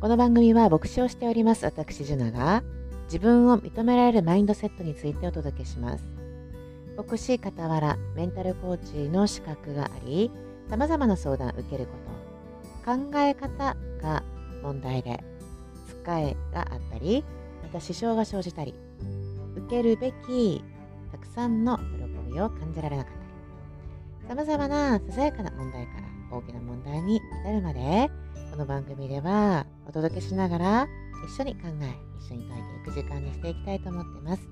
この番組は牧師をしております。私ジュナが自分を認められるマインドセットについてお届けします。牧師傍らメンタルコーチの資格があり様々な相談を受けること考え方が問題で使いがあったりまた支障が生じたり受けるべきたくさんの喜びを感じられなかったり様々なささやかな問題から大きな問題に至るまでこの番組ではお届けしながら一緒に考え一緒に書いていく時間にしていきたいと思っています。